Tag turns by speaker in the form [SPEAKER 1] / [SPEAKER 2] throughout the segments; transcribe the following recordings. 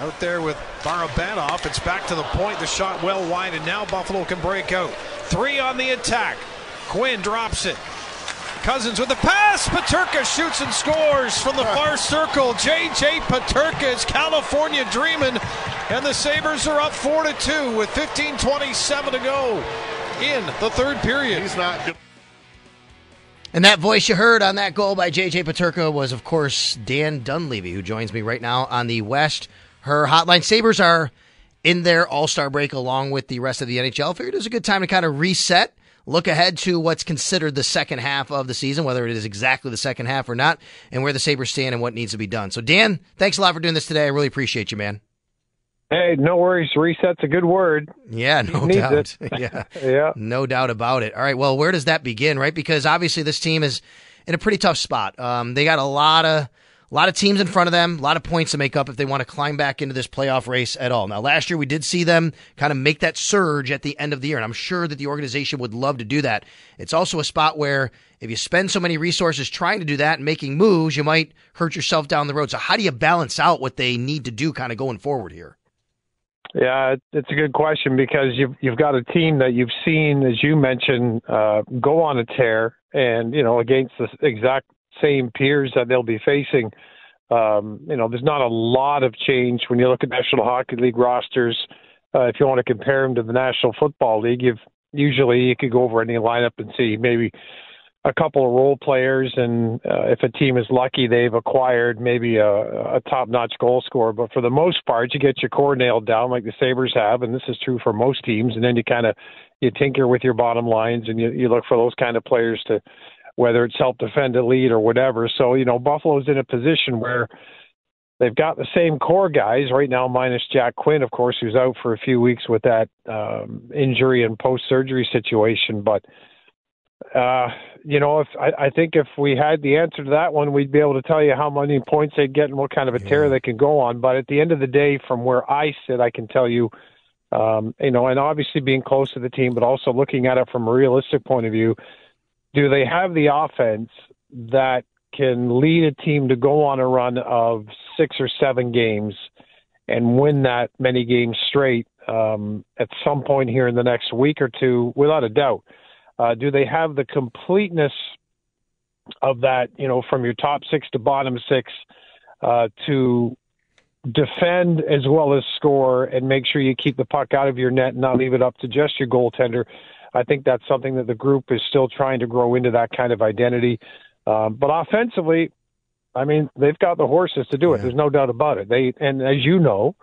[SPEAKER 1] Out there with Barabanov. It's back to the point. The shot well wide, and now Buffalo can break out. Three on the attack. Quinn drops it. Cozens with the pass. Peterka shoots and scores from the far circle. J.J. Peterka is California dreaming, and the Sabres are up 4 to 2 with 15:27 to go in the third period.
[SPEAKER 2] He's not good.
[SPEAKER 3] And that voice you heard on that goal by J.J. Peterka was, of course, Dan Dunleavy, who joins me right now on the West. Her hotline Sabres are in their All Star break along with the rest of the NHL. Figured it was a good time to kind of reset, look ahead to what's considered the second half of the season, whether it is exactly the second half or not, and where the Sabres stand and what needs to be done. So, Dan, thanks a lot for doing this today. I really appreciate you, man.
[SPEAKER 4] Hey, no worries. Reset's a good word.
[SPEAKER 3] Yeah, no doubt. yeah,
[SPEAKER 4] Yeah.
[SPEAKER 3] no doubt about it. All right, well, where does that begin, right? Because obviously this team is in a pretty tough spot. Um, they got a lot of a lot of teams in front of them, a lot of points to make up if they want to climb back into this playoff race at all. Now, last year we did see them kind of make that surge at the end of the year, and I'm sure that the organization would love to do that. It's also a spot where if you spend so many resources trying to do that and making moves, you might hurt yourself down the road. So, how do you balance out what they need to do kind of going forward here?
[SPEAKER 4] Yeah, it's a good question because you've you've got a team that you've seen, as you mentioned, uh, go on a tear, and you know against the exact same peers that they'll be facing. Um, you know, there's not a lot of change when you look at National Hockey League rosters. Uh, if you want to compare them to the National Football League, you've usually you could go over any lineup and see maybe a couple of role players, and uh, if a team is lucky, they've acquired maybe a, a top-notch goal scorer. But for the most part, you get your core nailed down like the Sabres have, and this is true for most teams. And then you kind of you tinker with your bottom lines, and you, you look for those kind of players to whether it's help defend a lead or whatever. So you know, Buffalo's in a position where they've got the same core guys right now, minus Jack Quinn, of course, who's out for a few weeks with that um, injury and post-surgery situation, but uh, you know, if I, I think if we had the answer to that one, we'd be able to tell you how many points they'd get and what kind of a tear they can go on. But at the end of the day, from where I sit, I can tell you, um, you know, and obviously being close to the team, but also looking at it from a realistic point of view, do they have the offense that can lead a team to go on a run of six or seven games and win that many games straight um, at some point here in the next week or two, without a doubt? Uh, do they have the completeness of that, you know, from your top six to bottom six uh, to defend as well as score and make sure you keep the puck out of your net and not leave it up to just your goaltender? I think that's something that the group is still trying to grow into that kind of identity. Um, but offensively, I mean, they've got the horses to do it. There's no doubt about it. They and as you know,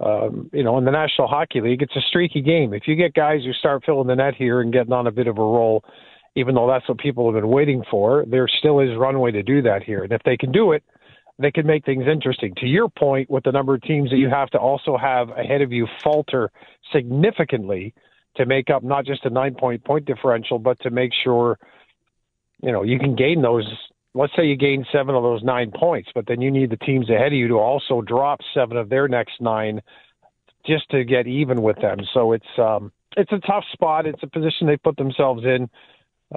[SPEAKER 4] um, you know, in the National Hockey League, it's a streaky game. If you get guys who start filling the net here and getting on a bit of a roll, even though that's what people have been waiting for, there still is runway to do that here. And if they can do it, they can make things interesting. To your point, with the number of teams that you have to also have ahead of you falter significantly to make up not just a nine point point differential, but to make sure, you know, you can gain those. Let's say you gain seven of those nine points, but then you need the teams ahead of you to also drop seven of their next nine just to get even with them. So it's um, it's a tough spot. It's a position they put themselves in.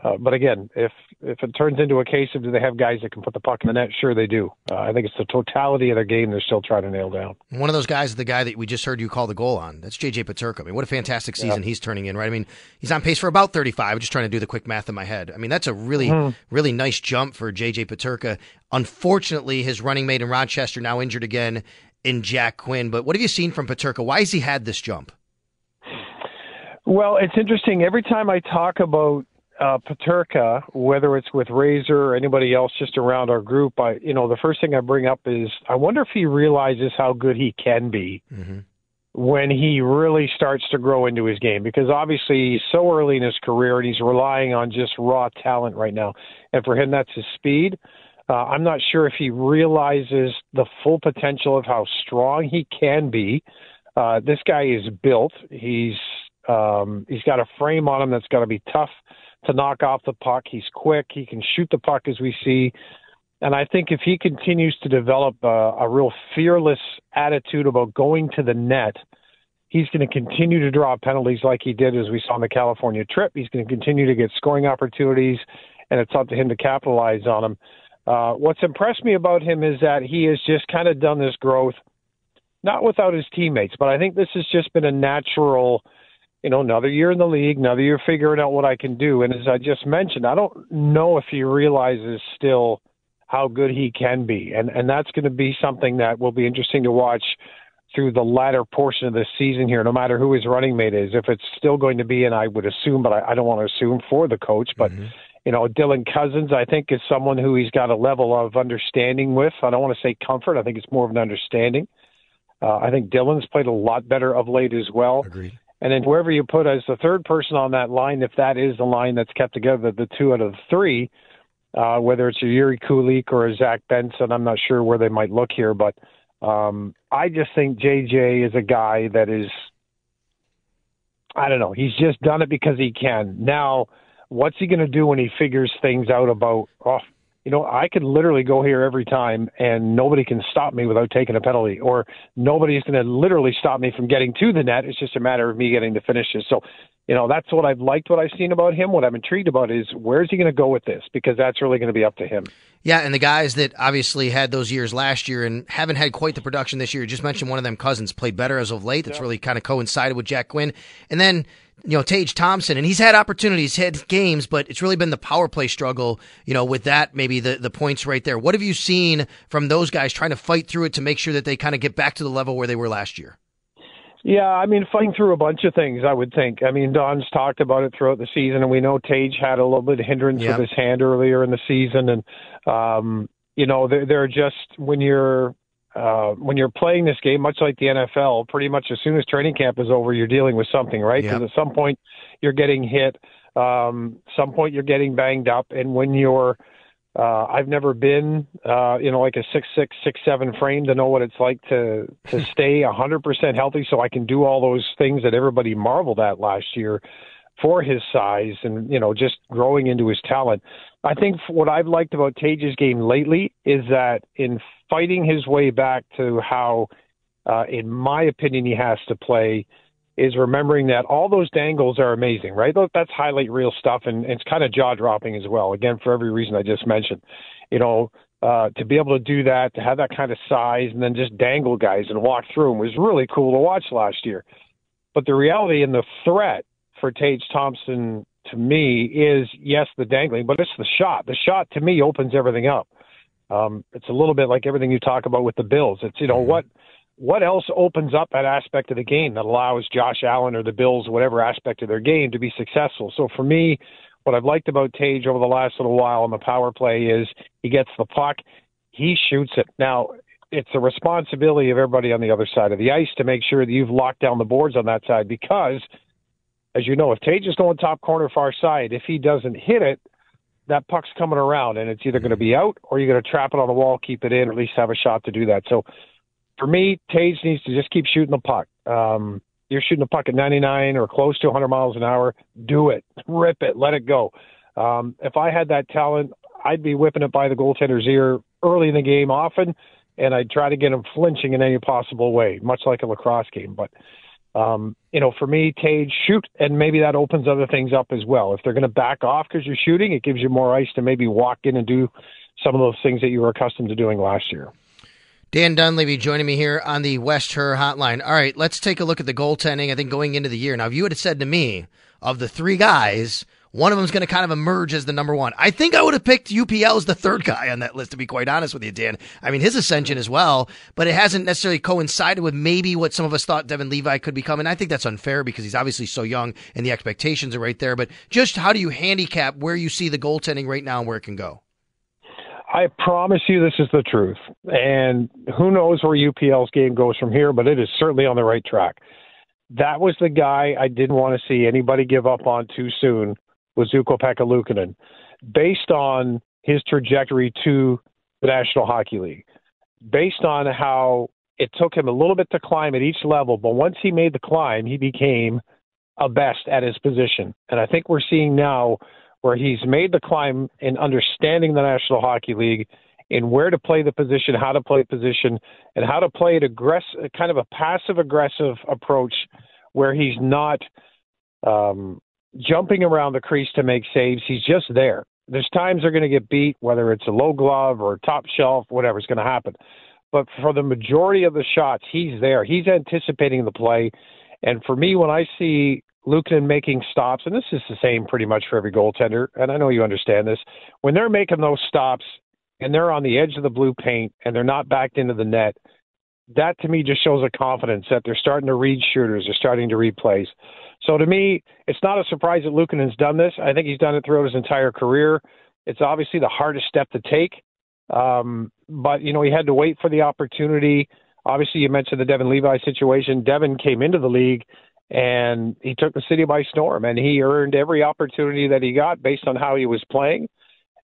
[SPEAKER 4] Uh, but again, if if it turns into a case of do they have guys that can put the puck in the net? Sure, they do. Uh, I think it's the totality of their game they're still trying to nail down.
[SPEAKER 3] One of those guys is the guy that we just heard you call the goal on. That's JJ Peterka. I mean, what a fantastic season yeah. he's turning in, right? I mean, he's on pace for about 35. I'm just trying to do the quick math in my head. I mean, that's a really, mm-hmm. really nice jump for JJ Peterka. Unfortunately, his running mate in Rochester now injured again in Jack Quinn. But what have you seen from Peterka? Why has he had this jump?
[SPEAKER 4] Well, it's interesting. Every time I talk about uh, Peterka, whether it's with Razor or anybody else just around our group, I you know the first thing I bring up is I wonder if he realizes how good he can be mm-hmm. when he really starts to grow into his game. Because obviously he's so early in his career and he's relying on just raw talent right now, and for him that's his speed. Uh, I'm not sure if he realizes the full potential of how strong he can be. Uh, this guy is built. He's um, he's got a frame on him that's got to be tough to knock off the puck. He's quick. He can shoot the puck, as we see. And I think if he continues to develop a, a real fearless attitude about going to the net, he's going to continue to draw penalties like he did as we saw on the California trip. He's going to continue to get scoring opportunities, and it's up to him to capitalize on them. Uh, what's impressed me about him is that he has just kind of done this growth, not without his teammates, but I think this has just been a natural – you know, another year in the league, another year figuring out what I can do. And as I just mentioned, I don't know if he realizes still how good he can be. And and that's going to be something that will be interesting to watch through the latter portion of the season here, no matter who his running mate is. If it's still going to be, and I would assume, but I, I don't want to assume for the coach, but mm-hmm. you know, Dylan Cozens, I think is someone who he's got a level of understanding with. I don't want to say comfort. I think it's more of an understanding. Uh, I think Dylan's played a lot better of late as well.
[SPEAKER 3] Agreed.
[SPEAKER 4] And then whoever you put as the third person on that line, if that is the line that's kept together, the two out of the three, uh, whether it's a Yuri Kulich or a Zach Benson, I'm not sure where they might look here, but um, I just think JJ is a guy that is, I don't know, he's just done it because he can. Now, what's he going to do when he figures things out about, oh, you know, I could literally go here every time and nobody can stop me without taking a penalty, or nobody's going to literally stop me from getting to the net. It's just a matter of me getting the finishes. So, you know, that's what I've liked, what I've seen about him. What I'm intrigued about is where's he going to go with this? Because that's really going to be up to him.
[SPEAKER 3] Yeah, and the guys that obviously had those years last year and haven't had quite the production this year, you just mentioned one of them Cozens, played better as of late. That's yeah. really kind of coincided with Jack Quinn. And then you know, Tage Thompson, and he's had opportunities, had games, but it's really been the power play struggle, you know, with that, maybe the, the points right there. What have you seen from those guys trying to fight through it to make sure that they kind of get back to the level where they were last year?
[SPEAKER 4] Yeah, I mean, fighting through a bunch of things, I would think. I mean, Don's talked about it throughout the season, and we know Tage had a little bit of hindrance yep. with his hand earlier in the season. And, um, you know, they're, they're just, when you're uh, when you're playing this game, much like the NFL, pretty much as soon as training camp is over, you're dealing with something, right? Because yep. at some point you're getting hit, um, some point you're getting banged up, and when you're uh, I've never been, uh, you know, like a six six six seven frame to know what it's like to to stay a hundred percent healthy, so I can do all those things that everybody marveled at last year for his size and you know just growing into his talent. I think what I've liked about Tage's game lately is that in fighting his way back to how, uh, in my opinion, he has to play, is remembering that all those dangles are amazing, right? That's highlight reel stuff, and, and it's kind of jaw dropping as well. Again, for every reason I just mentioned, you know, uh, to be able to do that, to have that kind of size, and then just dangle guys and walk through them was really cool to watch last year. But the reality and the threat for Tage Thompson to me is yes, the dangling, but it's the shot. The shot to me opens everything up. Um, it's a little bit like everything you talk about with the Bills. It's you know mm-hmm. what what else opens up that aspect of the game that allows Josh Allen or the Bills, whatever aspect of their game, to be successful. So for me, what I've liked about Tage over the last little while on the power play is he gets the puck, he shoots it. Now it's the responsibility of everybody on the other side of the ice to make sure that you've locked down the boards on that side because as you know, if Tage is going top corner far side, if he doesn't hit it, that puck's coming around, and it's either going to be out or you're going to trap it on the wall, keep it in, or at least have a shot to do that. So for me, Tage needs to just keep shooting the puck. Um, you're shooting the puck at 99 or close to 100 miles an hour. Do it, rip it, let it go. Um, if I had that talent, I'd be whipping it by the goaltender's ear early in the game often, and I'd try to get him flinching in any possible way, much like a lacrosse game. But Um, you know, for me, Tage, shoot, and maybe that opens other things up as well. If they're going to back off because you're shooting, it gives you more ice to maybe walk in and do some of those things that you were accustomed to doing last year.
[SPEAKER 3] Dan Dunleavy joining me here on the West Herr Hotline. All right, let's take a look at the goaltending. I think going into the year now, if you had said to me of the three guys one of them is going to kind of emerge as the number one. I think I would have picked UPL as the third guy on that list, to be quite honest with you, Dan. I mean, his ascension as well, but it hasn't necessarily coincided with maybe what some of us thought Devon Levi could become. And I think that's unfair because he's obviously so young and the expectations are right there. But just how do you handicap where you see the goaltending right now and where it can go?
[SPEAKER 4] I promise you this is the truth. And who knows where UPL's game goes from here, but it is certainly on the right track. That was the guy I didn't want to see anybody give up on too soon was Ukko-Pekka Luukkonen, based on his trajectory to the National Hockey League, based on how it took him a little bit to climb at each level, but once he made the climb, he became a best at his position. And I think we're seeing now where he's made the climb in understanding the National Hockey League, in where to play the position, how to play position, and how to play it aggressive, kind of a passive aggressive approach where he's not um, jumping around the crease to make saves. He's just there. There's times they're going to get beat, whether it's a low glove or top shelf, whatever's going to happen. But for the majority of the shots, he's there. He's anticipating the play. And for me, when I see Luukkonen making stops, and this is the same pretty much for every goaltender, and I know you understand this, when they're making those stops and they're on the edge of the blue paint and they're not backed into the net, that to me just shows a confidence that they're starting to read shooters, they're starting to read plays. So to me, it's not a surprise that Luukkonen's done this. I think he's done it throughout his entire career. It's obviously the hardest step to take, um, but you know he had to wait for the opportunity. Obviously, you mentioned the Devon Levi situation. Devon came into the league and he took the city by storm, and he earned every opportunity that he got based on how he was playing.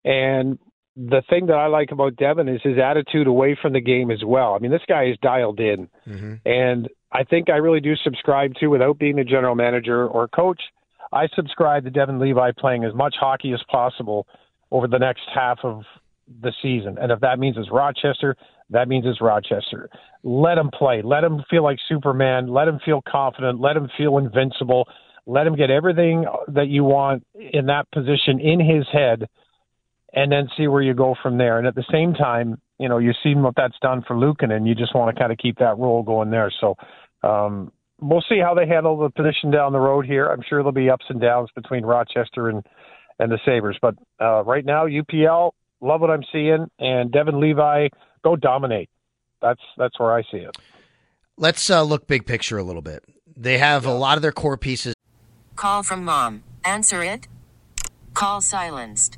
[SPEAKER 4] And the thing that I like about Devon is his attitude away from the game as well. I mean, this guy is dialed in, mm-hmm. and I think I really do subscribe to, without being a general manager or coach, I subscribe to Devon Levi playing as much hockey as possible over the next half of the season. And if that means it's Rochester, that means it's Rochester. Let him play. Let him feel like Superman. Let him feel confident. Let him feel invincible. Let him get everything that you want in that position in his head and then see where you go from there. And at the same time, you know, you've seen what that's done for Lucan, and you just want to kind of keep that role going there. So um, we'll see how they handle the position down the road here. I'm sure there'll be ups and downs between Rochester and and the Sabres, but uh, right now UPL love what I'm seeing, and Devon Levi go dominate. That's that's where I see it.
[SPEAKER 3] Let's uh, look big picture a little bit. They have a lot of their core pieces.
[SPEAKER 2] Call from mom. Answer it. Call silenced.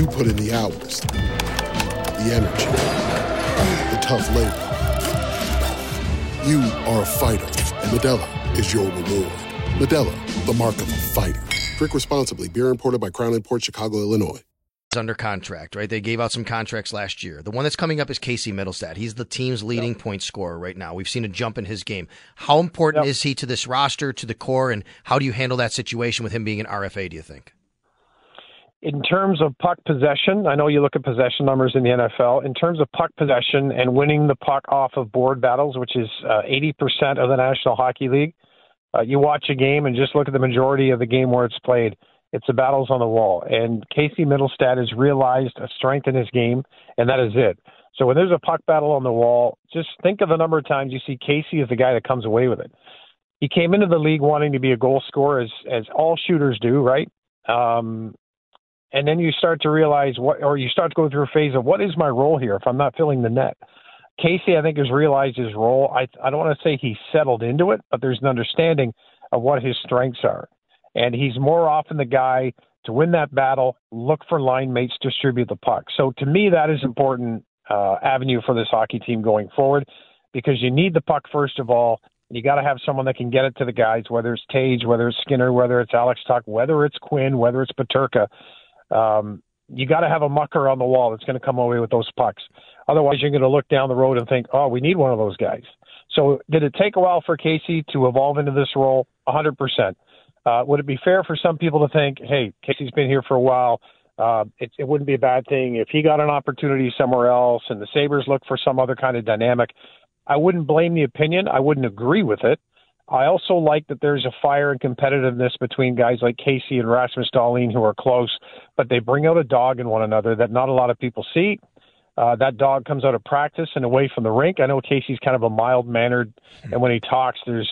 [SPEAKER 5] You put in the hours, the energy, the tough labor. You are a fighter, and Modelo is your reward. Modelo, the mark of a fighter. Drink responsibly. Beer imported by Crown Port Chicago, Illinois
[SPEAKER 3] under contract, right? They gave out some contracts last year. The one that's coming up is Casey Mittelstadt. He's the team's leading yep. point scorer right now. We've seen a jump in his game. How important yep. is he to this roster, to the core, and how do you handle that situation with him being an RFA, do you think?
[SPEAKER 4] In terms of puck possession, I know you look at possession numbers in the NFL. In terms of puck possession and winning the puck off of board battles, which is uh, 80% of the National Hockey League, uh, you watch a game and just look at the majority of the game where it's played It's the battles on the wall. And Casey Mittelstadt has realized a strength in his game, and that is it. So when there's a puck battle on the wall, just think of the number of times you see Casey as the guy that comes away with it. He came into the league wanting to be a goal scorer, as as all shooters do, right? Um, and then you start to realize what, or you start to go through a phase of what is my role here if I'm not filling the net. Casey, I think, has realized his role. I I don't want to say he's settled into it, but there's an understanding of what his strengths are, and he's more often the guy to win that battle, look for line mates, distribute the puck. So to me, that is important uh, avenue for this hockey team going forward because you need the puck first of all. You got to have someone that can get it to the guys, whether it's Tage, whether it's Skinner, whether it's Alex Tuch, whether it's Quinn, whether it's Peterka. Um, you got to have a mucker on the wall that's going to come away with those pucks. Otherwise, you're going to look down the road and think, oh, we need one of those guys. So, did it take a while for Casey to evolve into this role? 100%. Uh, would it be fair for some people to think, hey, Casey's been here for a while? Uh, it, it wouldn't be a bad thing if he got an opportunity somewhere else and the Sabres look for some other kind of dynamic. I wouldn't blame the opinion. I wouldn't agree with it. I also like that there's a fire and competitiveness between guys like Casey and Rasmus Dahlin who are close, but they bring out a dog in one another that not a lot of people see. Uh, that dog comes out of practice and away from the rink. I know Casey's kind of a mild mannered, and when he talks, there's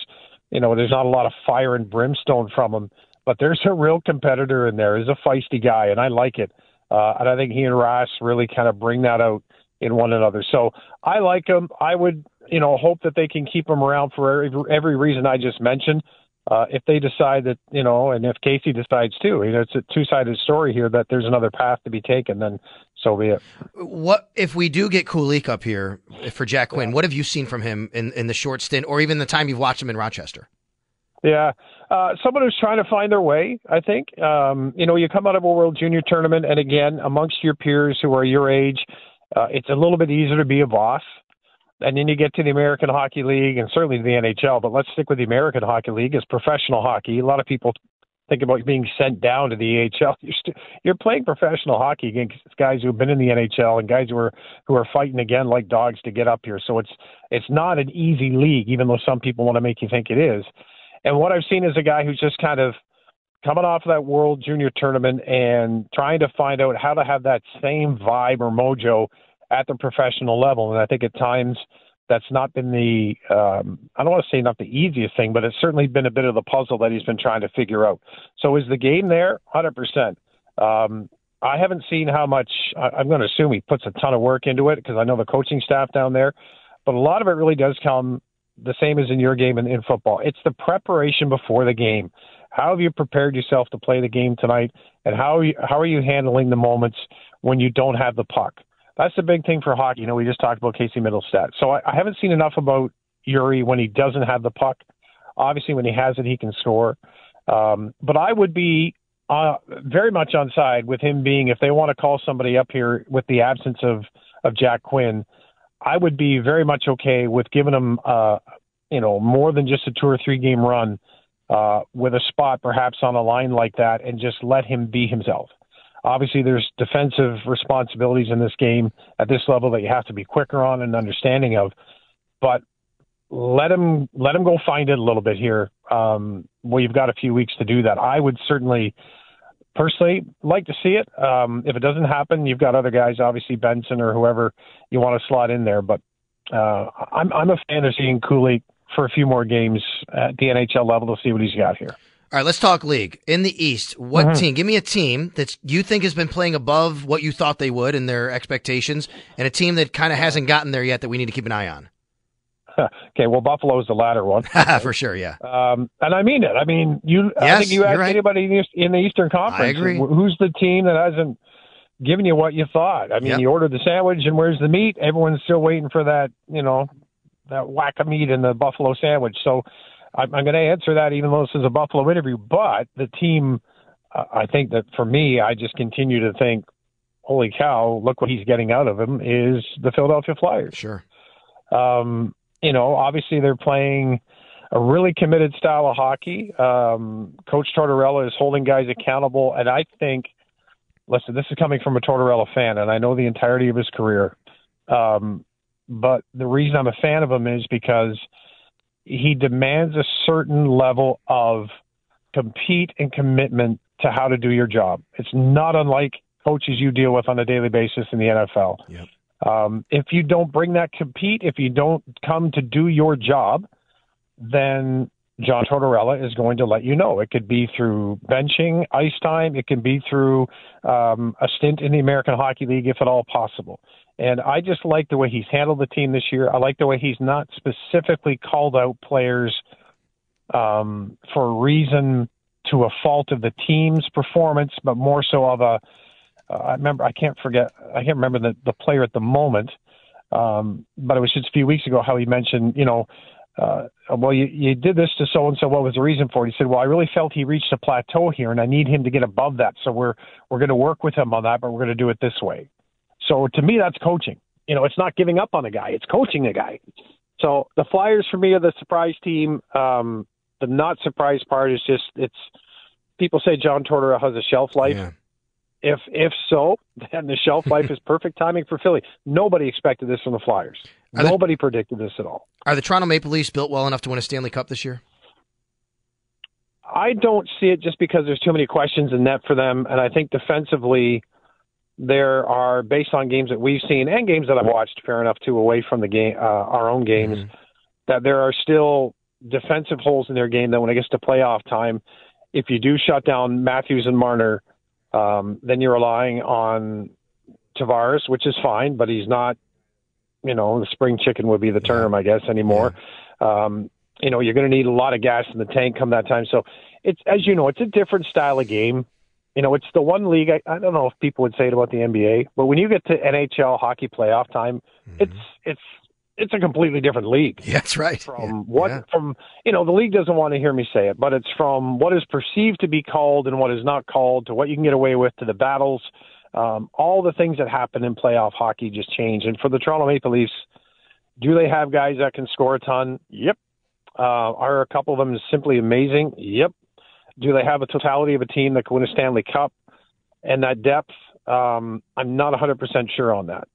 [SPEAKER 4] you know there's not a lot of fire and brimstone from him, but there's a real competitor in there. He's a feisty guy, and I like it. Uh, and I think he and Ras really kind of bring that out in one another. So I like him. I would you know, hope that they can keep him around for every, every reason I just mentioned. Uh, if they decide that, you know, and if Casey decides too, you know, it's a two sided story here that there's another path to be taken, then so be it.
[SPEAKER 3] What if we do get Kulich up here for Jack Quinn? What have you seen from him in, in the short stint or even the time you've watched him in Rochester?
[SPEAKER 4] Yeah, uh, someone who's trying to find their way. I think um, you know you come out of a World Junior tournament, and again amongst your peers who are your age, uh, it's a little bit easier to be a boss and then you get to the American Hockey League and certainly the NHL, but let's stick with the American Hockey League as professional hockey. A lot of people think about being sent down to the AHL. You're, st- you're playing professional hockey against guys who've been in the NHL and guys who are who are fighting again like dogs to get up here. So it's it's not an easy league, even though some people want to make you think it is. And what I've seen is a guy who's just kind of coming off of that World Junior tournament and trying to find out how to have that same vibe or mojo at the professional level. And I think at times that's not been the um, I don't want to say not the easiest thing, but it's certainly been a bit of the puzzle that he's been trying to figure out. So is the game there? 100%. um. I haven't seen how much. I, I'm going to assume he puts a ton of work into it because I know the coaching staff down there. But a lot of it really does come the same as in your game in, in football. It's the preparation before the game. How have you prepared yourself to play the game tonight, and how are you, how are you handling the moments when you don't have the puck? that's the big thing for hockey. You know, we just talked about Casey Mittelstadt. So I, I haven't seen enough about Yuri when he doesn't have the puck. Obviously, when he has it, he can score. Um, but I would be uh, very much on side with him being if they want to call somebody up here with the absence of of Jack Quinn. I would be very much okay with giving him, uh, you know, more than just a two or three game run uh, with a spot perhaps on a line like that, and just let him be himself. Obviously, there's defensive responsibilities in this game at this level that you have to be quicker on and understanding of. But let him let him go find it a little bit here. Um, well, you've got a few weeks to do that. I would certainly, personally, like to see it. Um, if it doesn't happen, you've got other guys, obviously Benson or whoever you want to slot in there. But uh, I'm I'm a fan of seeing Kulich for a few more games at the NHL level to see what he's got here.
[SPEAKER 3] All right, let's talk league. In the East, what mm-hmm. team? Give me a team that you think has been playing above what you thought they would in their expectations, and a team that kind of hasn't gotten there yet that we need to keep an eye on.
[SPEAKER 4] okay, well, Buffalo is the latter one
[SPEAKER 3] for sure. Yeah,
[SPEAKER 4] um, and I mean it. I mean, you.
[SPEAKER 3] Yes,
[SPEAKER 4] I think you ask
[SPEAKER 3] right.
[SPEAKER 4] anybody in the Eastern Conference.
[SPEAKER 3] I agree.
[SPEAKER 4] Who's the team that hasn't given you what you thought? I mean,
[SPEAKER 3] yep.
[SPEAKER 4] you ordered the sandwich, and where's the meat? Everyone's still waiting for that. You know, that whack of meat in the buffalo sandwich. So I'm, I'm going to answer that even though this is a Buffalo interview. But the team, uh, I think that for me, I just continue to think, holy cow, look what he's getting out of him is the Philadelphia Flyers.
[SPEAKER 3] Sure.
[SPEAKER 4] Um, you know, obviously they're playing a really committed style of hockey. Um, Coach Tortorella is holding guys accountable, and I think, listen, this is coming from a Tortorella fan, and I know the entirety of his career. Um, but the reason I'm a fan of him is because he demands a certain level of compete and commitment to how to do your job. It's not unlike coaches you deal with on a daily basis in the NFL.
[SPEAKER 3] Yep.
[SPEAKER 4] Um, if you don't bring that compete, if you don't come to do your job, then John Tortorella is going to let you know. It could be through benching, ice time. It can be through um, a stint in the American Hockey League, if at all possible. And I just like the way he's handled the team this year. I like the way he's not specifically called out players um, for a reason to a fault of the team's performance, but more so of a. Uh, I remember I can't forget. I can't remember the the player at the moment, um, but it was just a few weeks ago how he mentioned, you know, uh, well, you, you did this to so and so. What was the reason for it? He said, well, I really felt he reached a plateau here, and I need him to get above that. So we're we're going to work with him on that, but we're going to do it this way. So to me, that's coaching. You know, it's not giving up on a guy; it's coaching a guy. So the Flyers for me are the surprise team. Um, the not surprise part is just it's people say John Tortorella has a shelf life.
[SPEAKER 3] Yeah.
[SPEAKER 4] If if so, then the shelf life is perfect timing for Philly. Nobody expected this from the Flyers.
[SPEAKER 3] Are
[SPEAKER 4] Nobody predicted this at all.
[SPEAKER 3] Are the Toronto Maple Leafs built well enough to win a Stanley Cup this year?
[SPEAKER 4] I don't see it just because there's too many questions in net for them, and I think defensively there are based on games that we've seen and games that I've watched, fair enough, too, away from the game, uh, our own games, that there are still defensive holes in their game that when it gets to playoff time, if you do shut down Matthews and Marner, um, then you're relying on Tavares, which is fine, but he's not, you know, the spring chicken would be the term, I guess, anymore. Um, you know, you're going to need a lot of gas in the tank come that time. So it's, as you know, it's a different style of game. You know, it's the one league. I, I don't know if people would say it about the NBA, but when you get to NHL hockey playoff time, it's it's it's a completely different league.
[SPEAKER 3] Yeah, that's right.
[SPEAKER 4] From what from you know the league doesn't want to hear me say it, but it's from what is perceived to be called and what is not called to what you can get away with to the battles. Um, all the things that happen in playoff hockey just change. And for the Toronto Maple Leafs, do they have guys that can score a ton? Yep. Uh, are a couple of them simply amazing? Yep. Do they have a totality of a team that can win a Stanley Cup and that depth? Um, I'm not 100% sure on that.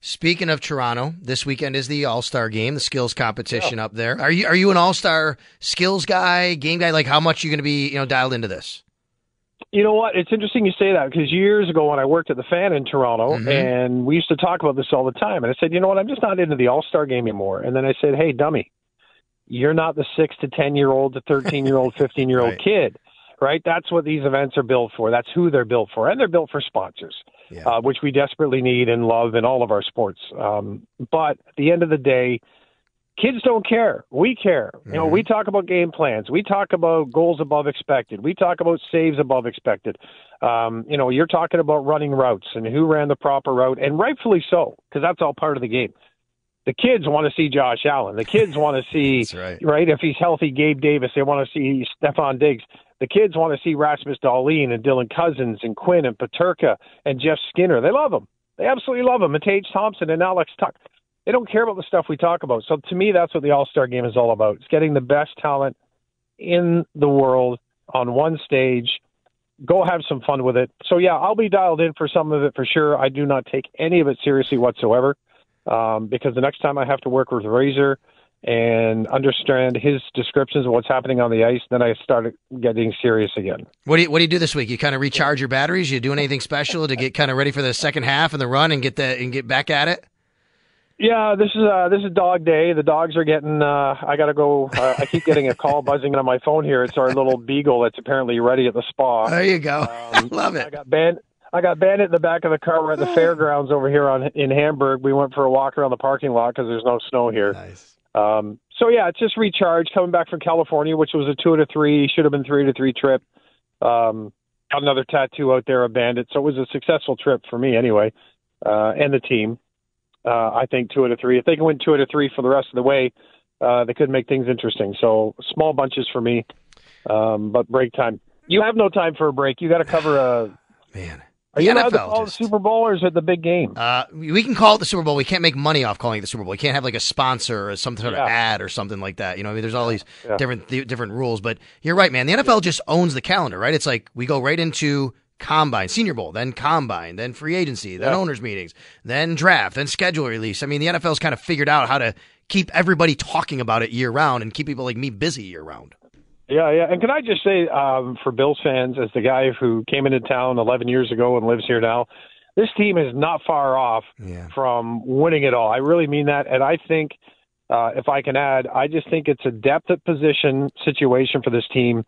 [SPEAKER 3] Speaking of Toronto, this weekend is the All Star game, the skills competition up there. Are you are you an All Star skills guy, game guy? Like how much are you going to be you know dialed into this?
[SPEAKER 4] You know what? It's interesting you say that because years ago when I worked at the fan in Toronto,
[SPEAKER 3] Mhm.
[SPEAKER 4] and we used to talk about this all the time, and I said, you know what? I'm just not into the All Star game anymore. And then I said, hey, dummy, you're not the six to ten year old, the thirteen year old, fifteen year old kid, right? That's what these events are built for. That's who they're built for, and they're built for sponsors, uh, which we desperately need and love in all of our sports. Um, but at the end of the day, kids don't care. We care. You know, we talk about game plans. We talk about goals above expected. We talk about saves above expected. Um, you know, you're talking about running routes and who ran the proper route, and rightfully so, because that's all part of the game. The kids want to see Josh Allen. The kids want to see,
[SPEAKER 3] right.
[SPEAKER 4] If he's healthy, Gabe Davis. They want to see Stefon Diggs. The kids want to see Rasmus Dahlin and Dylan Cozens and Quinn and Peterka and Jeff Skinner. They love them. They absolutely love them. And Tage Thompson and Alex Tuch. They don't care about the stuff we talk about. So to me, that's what the All Star game is all about. It's getting the best talent in the world on one stage. Go have some fun with it. So yeah, I'll be dialed in for some of it for sure. I do not take any of it seriously whatsoever, um, because the next time I have to work with Razor and understand his descriptions of what's happening on the ice, then I start getting serious again.
[SPEAKER 3] What do you what do you do this week? You kind of recharge your batteries. You doing anything special to get kind of ready for the second half and the run and get the and get back at it?
[SPEAKER 4] Yeah, this is uh, this is dog day. The dogs are getting. Uh, I got to go. Uh, I keep getting a call buzzing on my phone here. It's our little beagle that's apparently ready at the spa.
[SPEAKER 3] There you go.
[SPEAKER 4] Um,
[SPEAKER 3] Love it.
[SPEAKER 4] I got Ban- I got Bandit in the back of the car. We're at the fairgrounds over here on in Hamburg. We went for a walk around the parking lot because there's no snow here.
[SPEAKER 3] Nice.
[SPEAKER 4] Um, so yeah, it's just recharge coming back from California, which was a two to three, should have been three to three trip. Um, got another tattoo out there, a bandit. So it was a successful trip for me anyway, uh, and the team. Uh, I think two out of three. If they can win two out of three for the rest of the way, uh, they could make things interesting. So small bunches for me, um, but break time. You have no time for a break. You got to cover a
[SPEAKER 3] man.
[SPEAKER 4] Are you
[SPEAKER 3] The
[SPEAKER 4] allowed to call the Super Bowl or is it the big game?
[SPEAKER 3] Uh, we can call it the Super Bowl. We can't make money off calling it the Super Bowl. We can't have like a sponsor or some sort of ad or something like that. You know, I mean, there's all these
[SPEAKER 4] Yeah.
[SPEAKER 3] different th- different rules. But you're right, man. The NFL just owns the calendar, right? It's like we go right into combine, Senior Bowl, then combine, then free agency, then
[SPEAKER 4] Yeah.
[SPEAKER 3] owners meetings, then draft, then schedule release. I mean, the NFL's kind of figured out how to keep everybody talking about it year round and keep people like me busy year round.
[SPEAKER 4] Yeah, yeah. And can I just say, um, for Bills fans, as the guy who came into town 11 years ago and lives here now, this team is not far off
[SPEAKER 3] yeah.
[SPEAKER 4] from winning it all. I really mean that. And I think, uh, if I can add, I just think it's a depth at position situation for this team.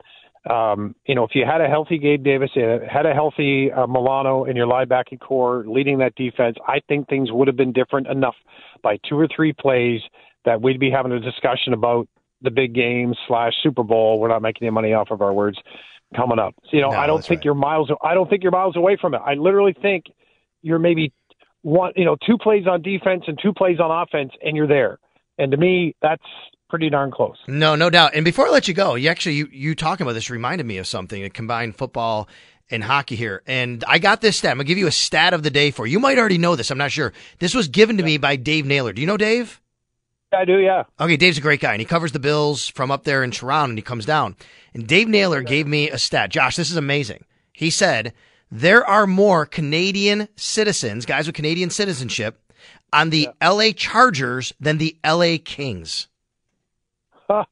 [SPEAKER 4] Um, you know, if you had a healthy Gabe Davis, had a healthy uh, Milano in your linebacking corps leading that defense, I think things would have been different enough by two or three plays that we'd be having a discussion about the big game slash Super Bowl. We're not making any money off of our words coming up. So, you know,
[SPEAKER 3] No,
[SPEAKER 4] I don't think
[SPEAKER 3] right.
[SPEAKER 4] you're miles. I don't think you're miles away from it. I literally think you're maybe one, you know, two plays on defense and two plays on offense, and you're there. And to me, that's pretty darn close.
[SPEAKER 3] No, no doubt. And before I let you go, you actually you, you talking about this reminded me of something. A combined football and hockey here, and I got this stat. I'm gonna give you a stat of the day for you. You might already know this. I'm not sure. This was given to me by Dave Naylor. Do you know Dave?
[SPEAKER 4] I do, yeah.
[SPEAKER 3] Okay, Dave's a great guy, and he covers the Bills from up there in Toronto, and he comes down. And Dave Naylor gave me a stat. Josh, this is amazing. He said there are more Canadian citizens, guys with Canadian citizenship, on the LA Chargers than the LA Kings.
[SPEAKER 4] Huh.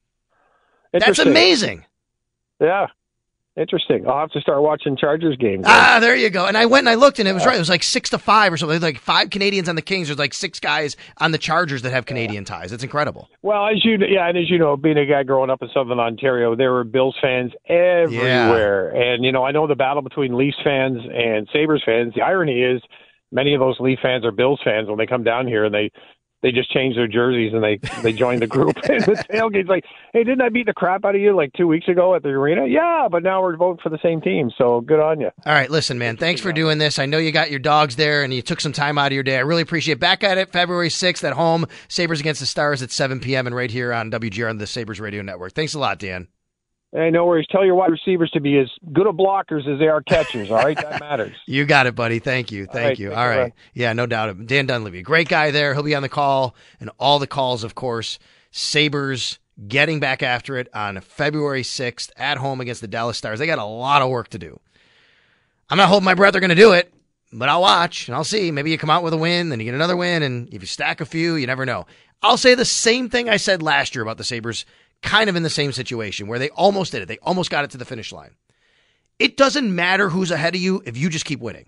[SPEAKER 3] That's amazing.
[SPEAKER 4] Yeah. Interesting. I'll have to start watching Chargers games.
[SPEAKER 3] Ah, there you go. And I went and I looked, and it was right. It was like six to five or something. Like five Canadians on the Kings. There's like six guys on the Chargers that have Canadian ties. It's incredible.
[SPEAKER 4] Well, as you yeah, and as you know, being a guy growing up in Southern Ontario, there were Bills fans everywhere, and you know, I know the battle between Leafs fans and Sabres fans. The irony is, many of those Leaf fans are Bills fans when they come down here, and they they just changed their jerseys and they they join the group. and the tailgate's like, hey, didn't I beat the crap out of you like two weeks ago at the arena? Yeah, but now we're voting for the same team, so good on you.
[SPEAKER 3] All right, listen, man. Thanks for doing this. I know you got your dogs there and you took some time out of your day. I really appreciate it. Back at it February 6th at home. Sabres against the Stars at 7 p.m. and right here on WGR on the Sabres Radio Network. Thanks a lot, Dan.
[SPEAKER 4] Hey, no worries. Tell your wide receivers to be as good of blockers as they are catchers. All right, that matters.
[SPEAKER 3] You got it, buddy. Thank you. Thank you. All right. Yeah, no doubt. Dan Dunleavy, great guy there. He'll be on the call and all the calls, of course. Sabres getting back after it on February 6th at home against the Dallas Stars. They got a lot of work to do. I'm not holding my breath they're going to do it, but I'll watch and I'll see. Maybe you come out with a win, then you get another win, and if you stack a few, you never know. I'll say the same thing I said last year about the Sabres, kind of in the same situation where they almost did it. They almost got it to the finish line. It doesn't matter who's ahead of you if you just keep winning.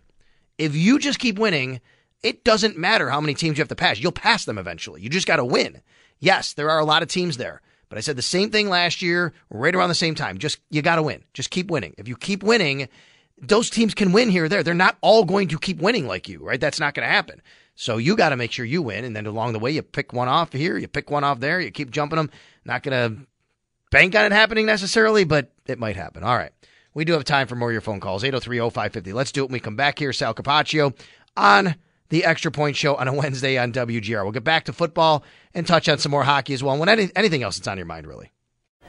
[SPEAKER 3] If you just keep winning, it doesn't matter how many teams you have to pass. You'll pass them eventually. You just got to win. Yes, there are a lot of teams there, but I said the same thing last year, right around the same time. Just you got to win. Just keep winning. If you keep winning, those teams can win here or there. They're not all going to keep winning like you, right? That's not going to happen. So you got to make sure you win, and then along the way, you pick one off here, you pick one off there, you keep jumping them. Not going to bank on it happening necessarily, but it might happen. All right. We do have time for more of your phone calls. 803-0550. Let's do it when we come back here. Sal Capaccio on the Extra Point Show on a Wednesday on WGR. We'll get back to football and touch on some more hockey as well. Any, anything else that's on your mind, really.